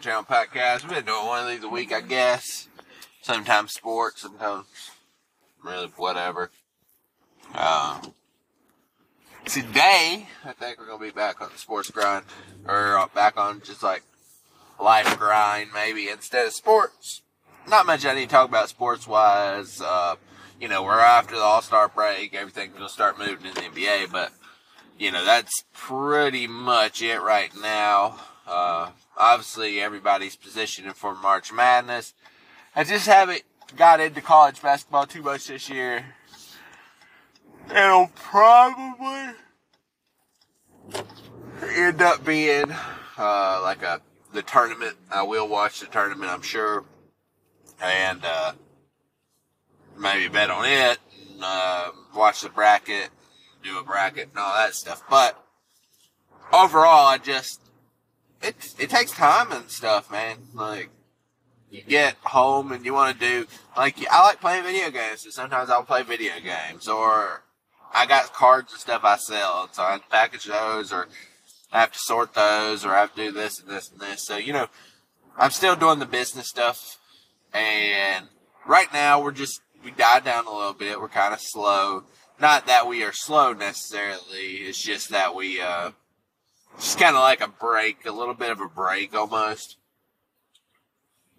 Channel Podcast. We've been doing one of these a week, I guess. Sometimes sports, sometimes really whatever. Uh, today, I think we're gonna be back on the sports grind, or uh, back on just like life grind, maybe instead of sports. Not much I need to talk about sports wise. Uh, you know, we're after the All Star break, everything's gonna start moving in the NBA, but you know that's pretty much it right now. Uh, obviously, everybody's positioning for March Madness. I just haven't got into college basketball too much this year. It'll probably end up being uh, like a the tournament. I will watch the tournament, I'm sure, and uh, maybe bet on it. And, uh, watch the bracket, do a bracket, and all that stuff. But overall, I just it it takes time and stuff, man. Like you get home and you want to do like I like playing video games, so sometimes I'll play video games or I got cards and stuff I sell, so I package those or I have to sort those or I have to do this and this and this. So you know, I'm still doing the business stuff, and right now we're just we died down a little bit. We're kind of slow. Not that we are slow necessarily. It's just that we uh just kind of like a break, a little bit of a break almost.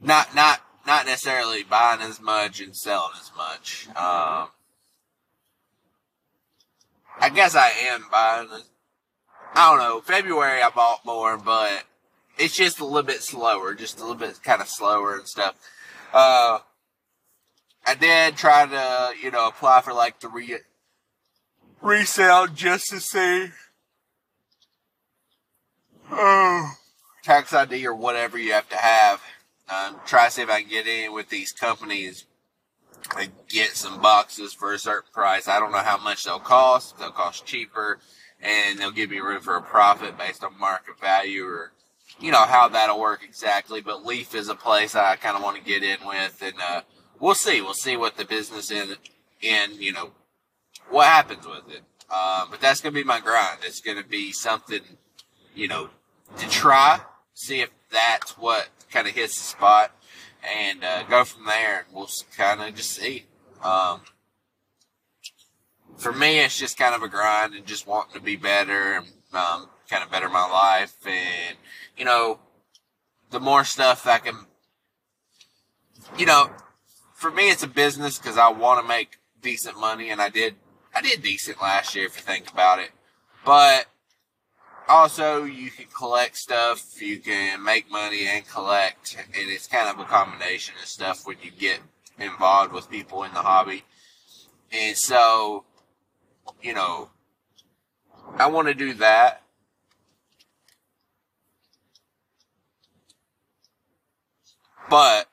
Not, not, not necessarily buying as much and selling as much. Um, I guess I am buying. I don't know. February I bought more, but it's just a little bit slower, just a little bit kind of slower and stuff. Uh, I did try to, you know, apply for like the re- resale just to see oh, tax ID or whatever you have to have. Um, try to see if I can get in with these companies and get some boxes for a certain price. I don't know how much they'll cost. They'll cost cheaper and they'll give me room for a profit based on market value or, you know, how that'll work exactly. But Leaf is a place I kind of want to get in with and, uh, we'll see. We'll see what the business in, in, you know, what happens with it. Uh, but that's going to be my grind. It's going to be something, you know, to try, see if that's what kind of hits the spot, and uh, go from there. And we'll kind of just see. Um, for me, it's just kind of a grind and just wanting to be better and um, kind of better my life. And you know, the more stuff I can, you know, for me, it's a business because I want to make decent money, and I did. I did decent last year if you think about it, but also you can collect stuff, you can make money and collect, and it's kind of a combination of stuff when you get involved with people in the hobby. And so, you know, I want to do that. But,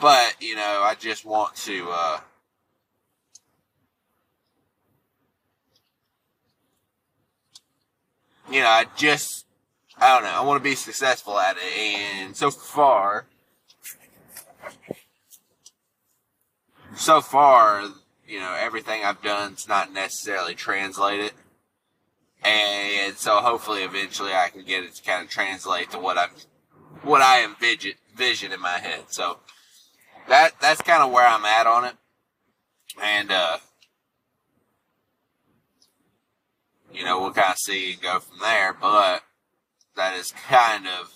but, you know, I just want to, uh, you know, I just, I don't know, I want to be successful at it. And so far, so far, you know, everything I've done's not necessarily translated. And so hopefully eventually I can get it to kind of translate to what I'm, what I envision, vision in my head. So that, that's kind of where I'm at on it. And, uh, you know, we'll kind of see and go from there. But that is kind of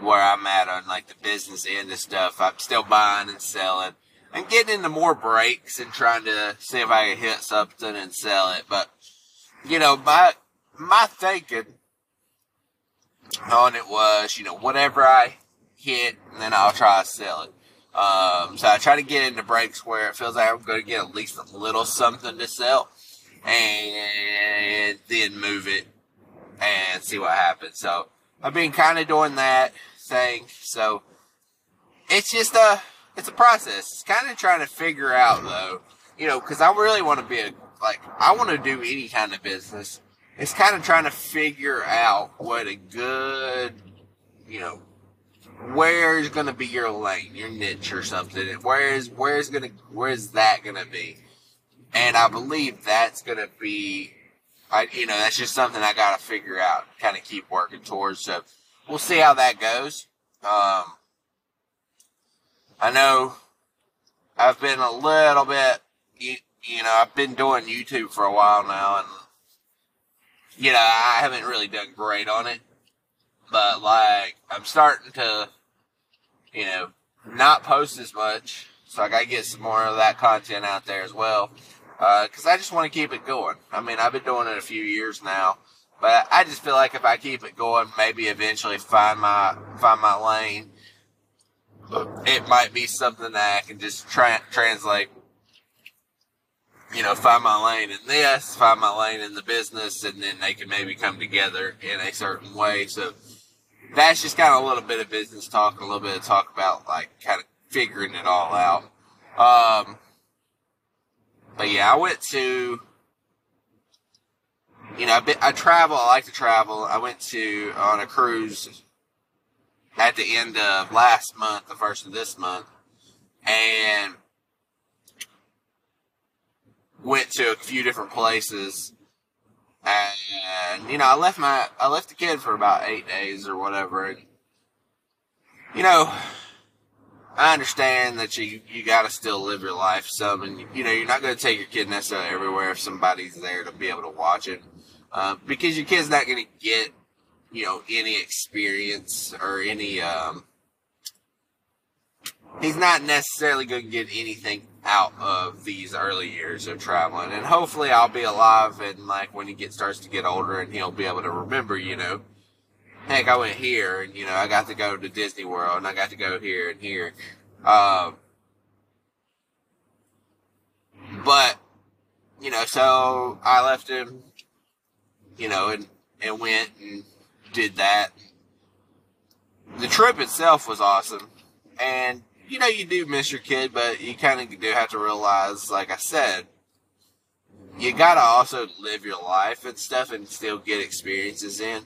where I'm at on like the business end of stuff. I'm still buying and selling. and getting into more breaks and trying to see if I can hit something and sell it. But you know, my my thinking on it was, you know, whatever I hit, then I'll try to sell it. Um, so I try to get into breaks where it feels like I'm going to get at least a little something to sell and then move it and see what happens. So I've been kind of doing that thing. So it's just a, it's a process. It's kind of trying to figure out though, you know, cause I really want to be a, like, I want to do any kind of business. It's kind of trying to figure out what a good, you know, where's gonna be your lane, your niche or something? Where's where's gonna where's that gonna be? and I believe that's to be, I you know, that's just something I got to figure out, kind of keep working towards. So we'll see how that goes. Um, I know I've been a little bit, you, you know, I've been doing YouTube for a while now, and you know, I haven't really done great on it, but like I'm starting to, you know, not post as much, so I gotta get some more of that content out there as well, because uh, I just want to keep it going. I mean, I've been doing it a few years now, but I just feel like if I keep it going, maybe eventually find my find my lane. It might be something that I can just tra- translate you know, find my lane in this, find my lane in the business, and then they can maybe come together in a certain way. So that's just kind of a little bit of business talk, a little bit of talk about like kind of figuring it all out. Um, but yeah, I went to, you know, I, I travel. I like to travel. I went to on a cruise at the end of last month, the first of this month, and went to a few different places. And, you know, I left my, I left the kid for about eight days or whatever. And, you know, I understand that you, you gotta still live your life some and, you know, you're not gonna take your kid necessarily everywhere if somebody's there to be able to watch it. Uh, because your kid's not gonna get, you know, any experience or any, um, he's not necessarily going to get anything out of these early years of traveling. And hopefully I'll be alive and like when he get starts to get older and he'll be able to remember, you know, heck, I went here and, you know, I got to go to Disney World and I got to go here and here. Um, but, you know, so I left him, you know, and, and went and did that. The trip itself was awesome. And you know, you do miss your kid, but you kind of do have to realize, like I said, you gotta also live your life and stuff and still get experiences in.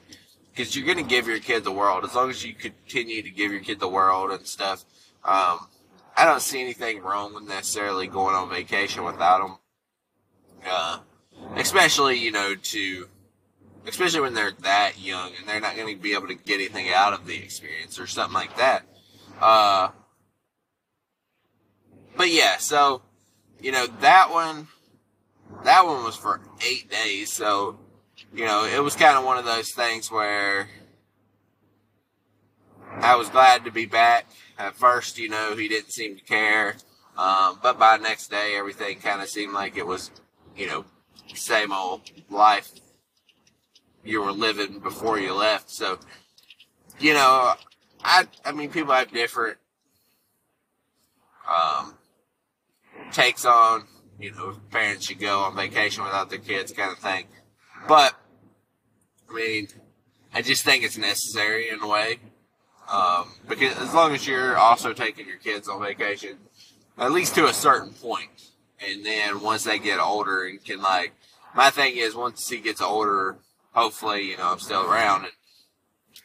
Because you're gonna give your kid the world. As long as you continue to give your kid the world and stuff, um, I don't see anything wrong with necessarily going on vacation without them. Uh, especially, you know, to, especially when they're that young and they're not to be able to get anything out of the experience or something like that. Uh, but yeah, so you know that one, that one was for eight days. So you know it was kind of one of those things where I was glad to be back. At first, you know, he didn't seem to care, um, but by next day, everything kind of seemed like it was, you know, same old life you were living before you left. So, you know, I I mean, people have different um, takes on, you know, parents should go on vacation without their kids kind of thing. But, I mean, I just think it's necessary in a way. Um, because as long as you're also taking your kids on vacation, at least to a certain point, and then once they get older and can like, my thing is once he gets older, hopefully, you know, I'm still around and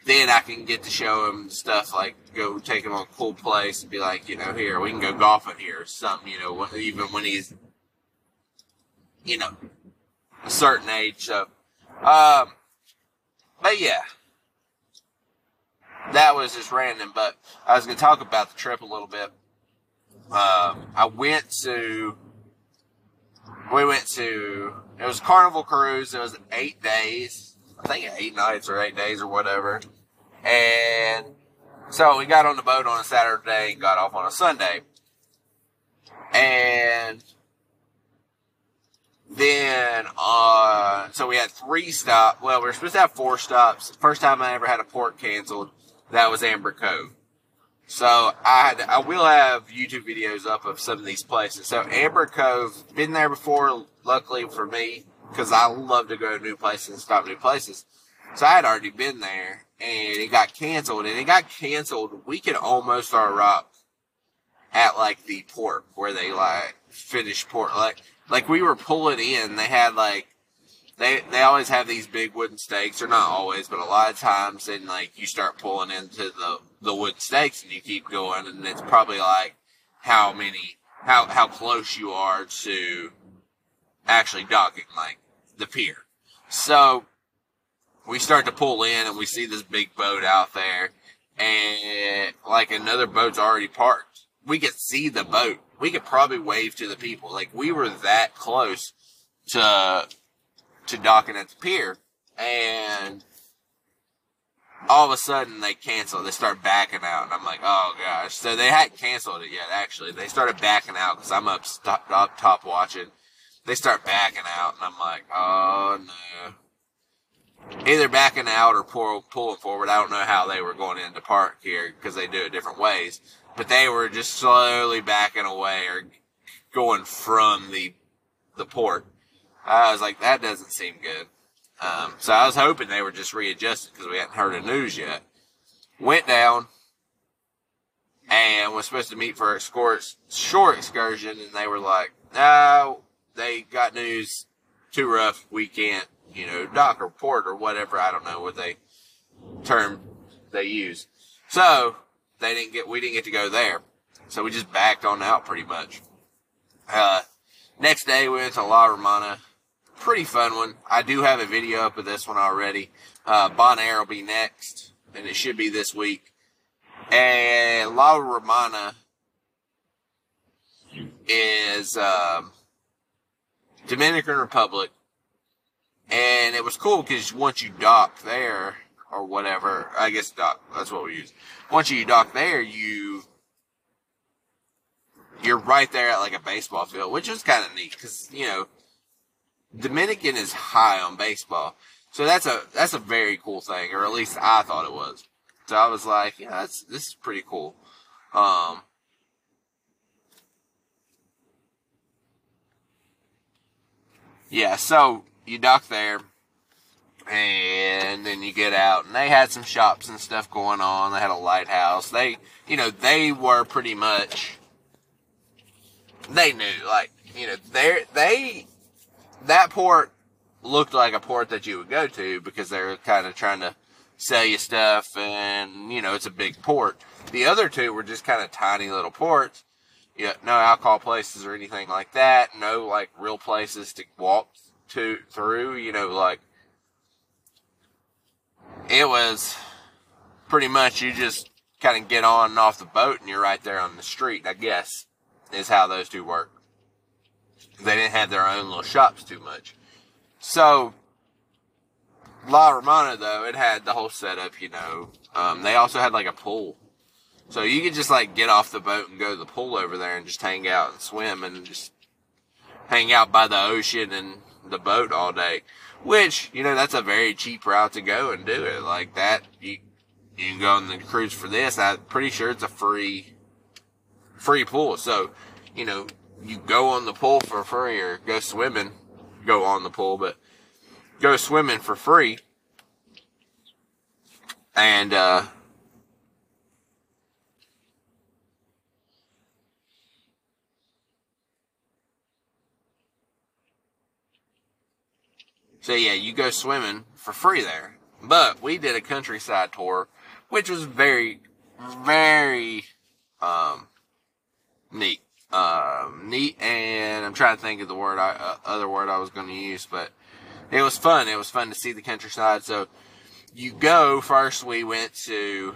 then I can get to show him stuff like go take him on a cool place and be like, you know, here we can go golfing here or something. You know, even when he's, you know, a certain age. So, um, but yeah, that was just random. But I was going to talk about the trip a little bit. Um, I went to, we went to, it was Carnival Cruise. It was eight days. I think eight nights or eight days or whatever. And so we got on the boat on a Saturday and got off on a Sunday. And then, uh, so we had three stops. Well, we were supposed to have four stops. First time I ever had a port canceled, that was Amber Cove. So I had, I will have YouTube videos up of some of these places. So Amber Cove, been there before, luckily for me, because I love to go to new places and stop new places. So I had already been there and it got canceled. And it got canceled. We could almost arrive at like the port where they like finish port. Like like we were pulling in. They had like they they always have these big wooden stakes, or not always, but a lot of times. And like you start pulling into the the wooden stakes, and you keep going, and it's probably like how many how how close you are to actually docking, like the pier. So we start to pull in and we see this big boat out there and like another boat's already parked. We could see the boat. We could probably wave to the people. Like we were that close to, to docking at the pier and all of a sudden they cancel. They start backing out, and I'm like, oh gosh. So they hadn't canceled it yet. Actually, they started backing out because I'm up, stop, up top watching. They start backing out, and I'm like, oh no either backing out or pull, pulling forward. I don't know how they were going into park here because they do it different ways, but they were just slowly backing away or going from the the port. I was like, that doesn't seem good. Um, so I was hoping they were just readjusted because we hadn't heard the news yet. Went down and was supposed to meet for a short excursion, and they were like, no, they got news too rough. We can't you know, dock or port or whatever. I don't know what they term they use. So they didn't get, we didn't get to go there. So we just backed on out pretty much. Uh, next day we went to La Romana. Pretty fun one. I do have a video up of this one already. Uh, Bonaire will be next, and it should be this week. And La Romana is, um, Dominican Republic and it was cool because once you dock there, or whatever, I guess dock, that's what we use. Once you dock there, you, you're right there at like a baseball field, which is kind of neat because, you know, Dominican is high on baseball. So that's a, that's a very cool thing, or at least I thought it was. So I was like, yeah, that's, this is pretty cool. Um, yeah, so you dock there, and then you get out, and they had some shops and stuff going on. They had a lighthouse. They, you know, they were pretty much, they knew, like, you know, they they, that port looked like a port that you would go to because they're kind of trying to sell you stuff, and you know, it's a big port. The other two were just kind of tiny little ports. Yeah, no alcohol places or anything like that. No like real places to walk to through, you know, like it was pretty much you just kind of get on and off the boat and you're right there on the street, I guess, is how those two work. They didn't have their own little shops too much. So, La Romana, though, it had the whole setup, you know. Um, they also had like a pool. So you could just like get off the boat and go to the pool over there and just hang out and swim and just hang out by the ocean and the boat all day. Which, you know, that's a very cheap route to go and do it. Like that, you, you can go on the cruise for this. I'm pretty sure it's a free, free pool. So, you know, you go on the pool for free or go swimming, go on the pool, but go swimming for free. And, uh, So yeah, you go swimming for free there. But we did a countryside tour, which was very, very, um, neat. Um, neat and I'm trying to think of the word I, uh, other word I was going to use, but it was fun. It was fun to see the countryside. So you go first, we went to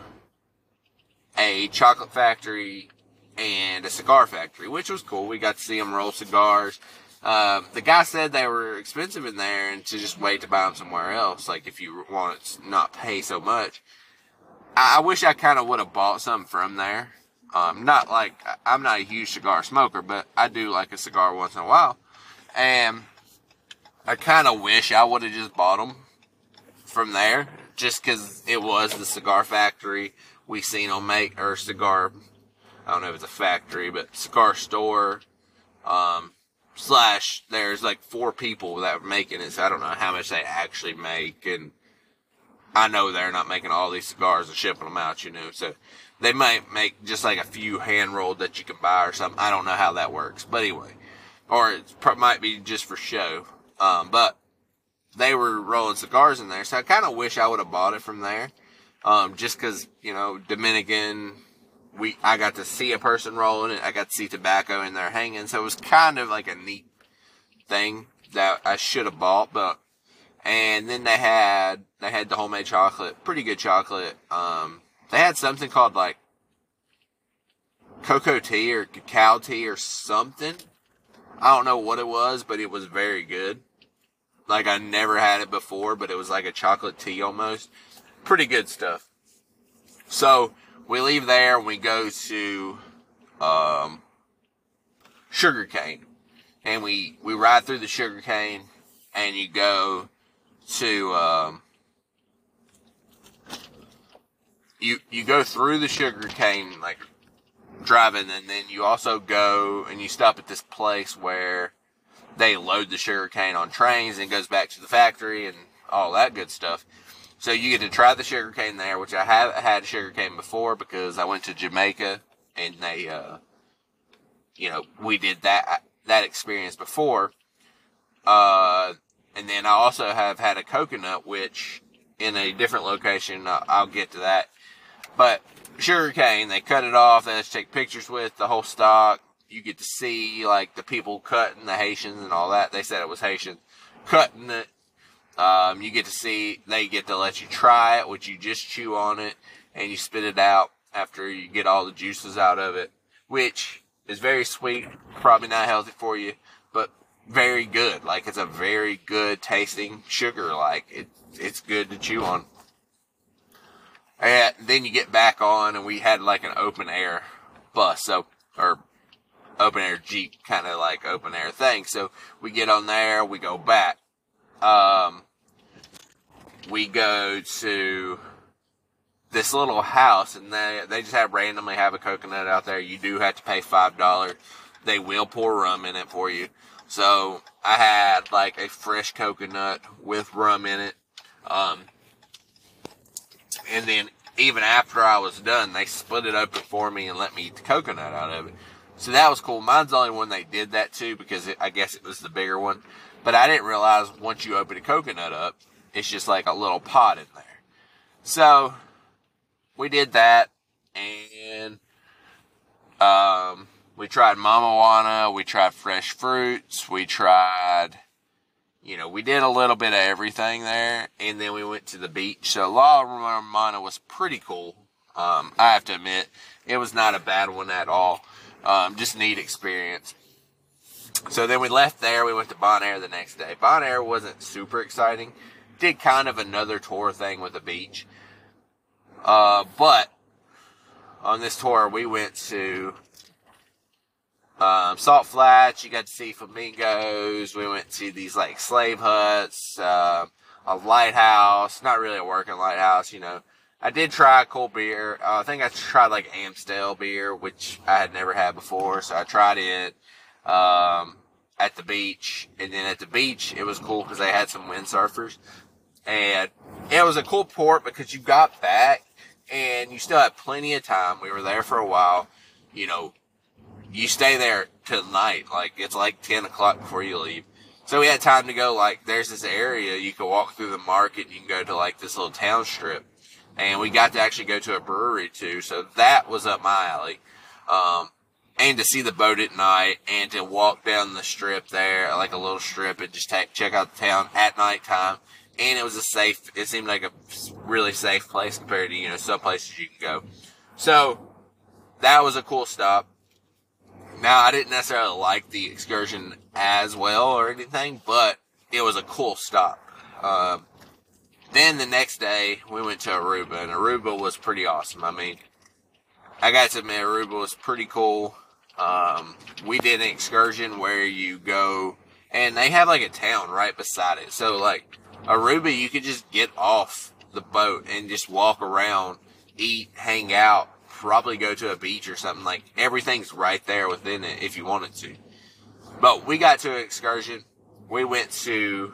a chocolate factory and a cigar factory, which was cool. We got to see them roll cigars. Um, the guy said they were expensive in there and to just wait to buy them somewhere else. Like if you want to not pay so much. I, I wish I kind of would have bought some from there. Um, not like, I'm not a huge cigar smoker, but I do like a cigar once in a while. And I kind of wish I would have just bought them from there just cause it was the cigar factory we seen on make, or cigar, I don't know if it's a factory, but cigar store. Um, slash there's like four people that are making it. So I don't know how much they actually make, and I know they're not making all these cigars and shipping them out, you know. So they might make just like a few hand rolled that you can buy or something. I don't know how that works, but anyway, or it might be just for show. Um, but they were rolling cigars in there, so I kind of wish I would have bought it from there. Um, just because you know Dominican we I got to see a person rolling it. I got to see tobacco in there hanging. So it was kind of like a neat thing that I should have bought, but and then they had they had the homemade chocolate, pretty good chocolate. Um, they had something called like cocoa tea or cacao tea or something. I don't know what it was, but it was very good. Like I never had it before, but it was like a chocolate tea almost. Pretty good stuff. So we leave there and we go to um, sugarcane, and we we ride through the sugarcane, and you go to um, you you go through the sugarcane like driving, and then you also go and you stop at this place where they load the sugarcane on trains and it goes back to the factory and all that good stuff. So you get to try the sugarcane there, which I have had sugarcane before because I went to Jamaica and they, uh, you know, we did that, that experience before. Uh, and then I also have had a coconut, which in a different location, I'll get to that. But sugarcane, they cut it off, they just take pictures with the whole stock. You get to see like the people cutting the Haitians and all that. They said it was Haitian cutting it um, you get to see, they get to let you try it, which you just chew on it and you spit it out after you get all the juices out of it, which is very sweet, probably not healthy for you, but very good. Like it's a very good tasting sugar. Like it, it's good to chew on. And then you get back on and we had like an open air bus. So, or open air Jeep kind of like open air thing. So we get on there, we go back. Um, we go to this little house and they they just have randomly have a coconut out there. You do have to pay five dollars. They will pour rum in it for you. So I had like a fresh coconut with rum in it. Um, and then even after I was done, they split it open for me and let me eat the coconut out of it. So that was cool. Mine's the only one they did that to because it, I guess it was the bigger one. But I didn't realize once you open a coconut up, it's just like a little pot in there. So we did that and um, we tried mamajuana, we tried fresh fruits, we tried you know, we did a little bit of everything there, and then we went to the beach. So La Romana was pretty cool. Um, I have to admit, it was not a bad one at all. Um, just neat experience. So then we left there. We went to Bonaire the next day. Bonaire wasn't super exciting did kind of another tour thing with the beach. Uh, but on this tour, we went to um, Salt Flats. You got to see flamingos. We went to these like slave huts, uh, a lighthouse. Not really a working lighthouse, you know. I did try a cold beer. Uh, I think I tried like Amstel beer, which I had never had before, so I tried it. Um, at the beach, and then at the beach, it was cool because they had some windsurfers. And it was a cool port because you got back and you still had plenty of time. We were there for a while. You know, you stay there tonight. Like it's like 10 o'clock before you leave. So we had time to go like, there's this area you can walk through the market. You can go to like this little town strip and we got to actually go to a brewery too. So that was up my alley. Um, and to see the boat at night and to walk down the strip there, like a little strip and just take, check out the town at nighttime and it was a safe. It seemed like a really safe place compared to you know some places you can go. So that was a cool stop. Now I didn't necessarily like the excursion as well or anything, but it was a cool stop. Um, then the next day we went to Aruba, and Aruba was pretty awesome. I mean, I got to admit Aruba was pretty cool. Um, we did an excursion where you go and they have like a town right beside it. So like Aruba, you could just get off the boat and just walk around, eat, hang out, probably go to a beach or something. Like everything's right there within it if you wanted to. But we got to an excursion. We went to,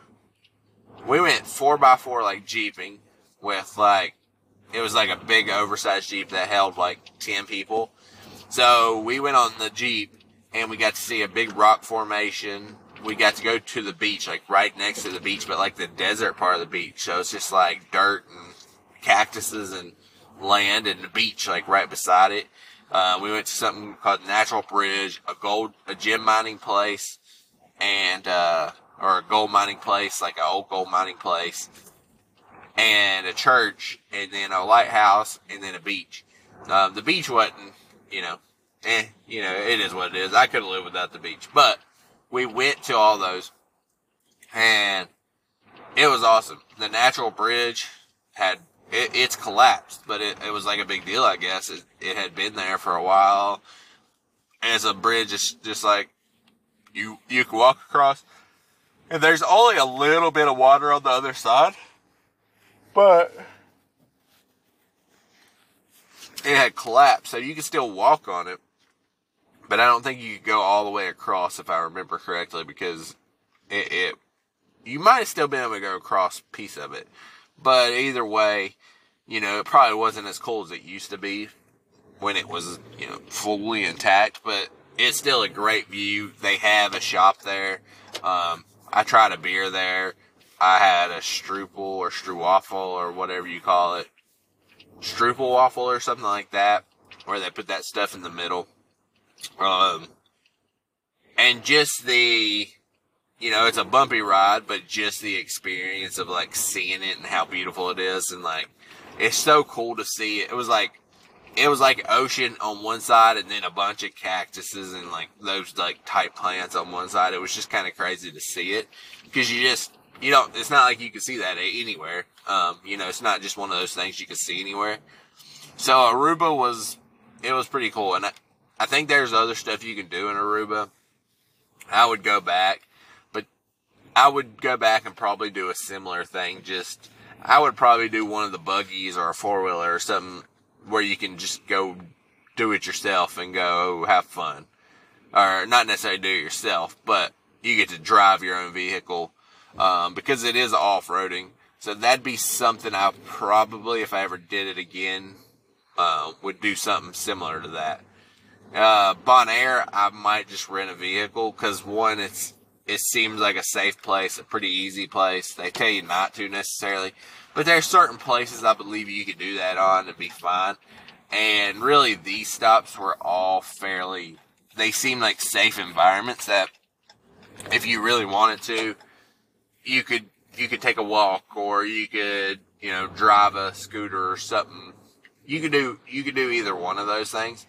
we went four by four like jeeping with like, it was like a big oversized jeep that held like 10 people. So we went on the jeep and we got to see a big rock formation we got to go to the beach, like right next to the beach, but like the desert part of the beach. So it's just like dirt and cactuses and land and the beach, like right beside it. Uh, we went to something called Natural Bridge, a gold, a gem mining place, and uh, or a gold mining place, like an old gold mining place, and a church, and then a lighthouse, and then a beach. Um, the beach wasn't, you know, eh, you know, it is what it is. I could have lived without the beach, but we went to all those, and it was awesome. The natural bridge had it, it's collapsed, but it, it was like a big deal, I guess. It, it had been there for a while. As a bridge, it's just like you you can walk across, and there's only a little bit of water on the other side, but it had collapsed, so you could still walk on it. But I don't think you could go all the way across, if I remember correctly, because it, it you might have still been able to go across piece of it. But either way, you know, it probably wasn't as cool as it used to be when it was, you know, fully intact, but it's still a great view. They have a shop there. Um, I tried a beer there. I had a strupel or struwaffle or whatever you call it. Strupel waffle or something like that, where they put that stuff in the middle. Um, and just the, you know, it's a bumpy ride, but just the experience of like seeing it and how beautiful it is and like, it's so cool to see it. It was like, it was like ocean on one side and then a bunch of cactuses and like those like type plants on one side. It was just kind of crazy to see it because you just, you don't, it's not like you can see that anywhere. Um, you know, it's not just one of those things you can see anywhere. So Aruba was, it was pretty cool. And I, I think there's other stuff you can do in Aruba. I would go back, but I would go back and probably do a similar thing. Just, I would probably do one of the buggies or a four wheeler or something where you can just go do it yourself and go have fun. Or not necessarily do it yourself, but you get to drive your own vehicle, um, because it is off-roading. So that'd be something I probably, if I ever did it again, uh, would do something similar to that. Uh, Bonaire, I might just rent a vehicle because one, it's it seems like a safe place, a pretty easy place. They tell you not to necessarily, but there are certain places I believe you could do that on and be fine. And really, these stops were all fairly. They seem like safe environments that, if you really wanted to, you could you could take a walk or you could you know drive a scooter or something. You could do you could do either one of those things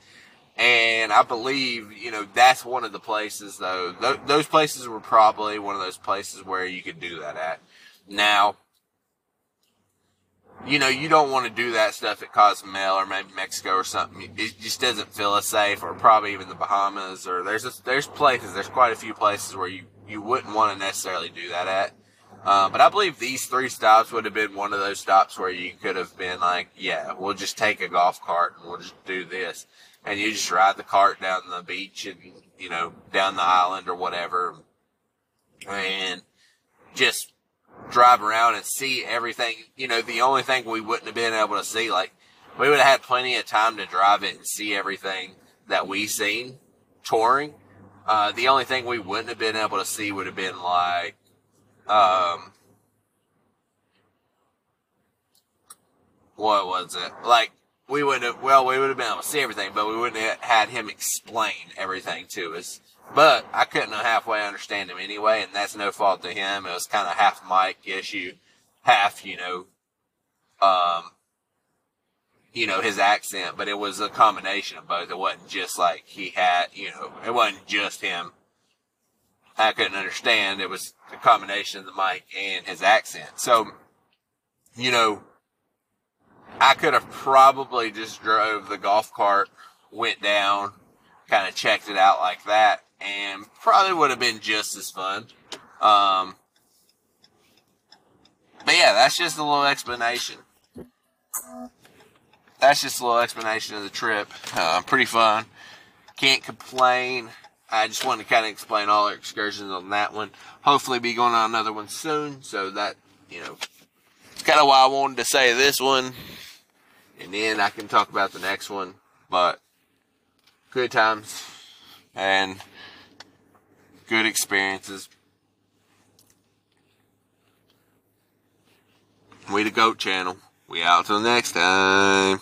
and I believe, you know, that's one of the places though. Th- those places were probably one of those places where you could do that at. Now, you know, you don't want to do that stuff at Cozumel or maybe Mexico or something. It just doesn't feel as safe, or probably even the Bahamas. Or there's a, there's places, there's quite a few places where you you wouldn't want to necessarily do that at. Uh, but I believe these three stops would have been one of those stops where you could have been like, yeah, we'll just take a golf cart and we'll just do this and you just ride the cart down the beach and you know down the island or whatever, and just drive around and see everything. You know, the only thing we wouldn't have been able to see, like we would have had plenty of time to drive it and see everything that we seen touring. Uh, the only thing we wouldn't have been able to see would have been like, um, what was it? Like we wouldn't have, well, we would have been able to see everything, but we wouldn't have had him explain everything to us. But I couldn't halfway understand him anyway, and that's no fault to him. It was kind of half mic issue, half, you know, um, you know, his accent, but it was a combination of both. It wasn't just like he had, you know, it wasn't just him. I couldn't understand. It was a combination of the mic and his accent. So, you know, I could have probably just drove the golf cart, went down, kind of checked it out like that, and probably would have been just as fun. Um, but yeah, that's just a little explanation. That's just a little explanation of the trip. Uh, pretty fun. Can't complain. I just wanted to kind of explain all our excursions on that one. Hopefully, be going on another one soon. So that you know, it's kind of why I wanted to say this one and then I can talk about the next one. But good times and good experiences. We the Goat Channel. We out till next time.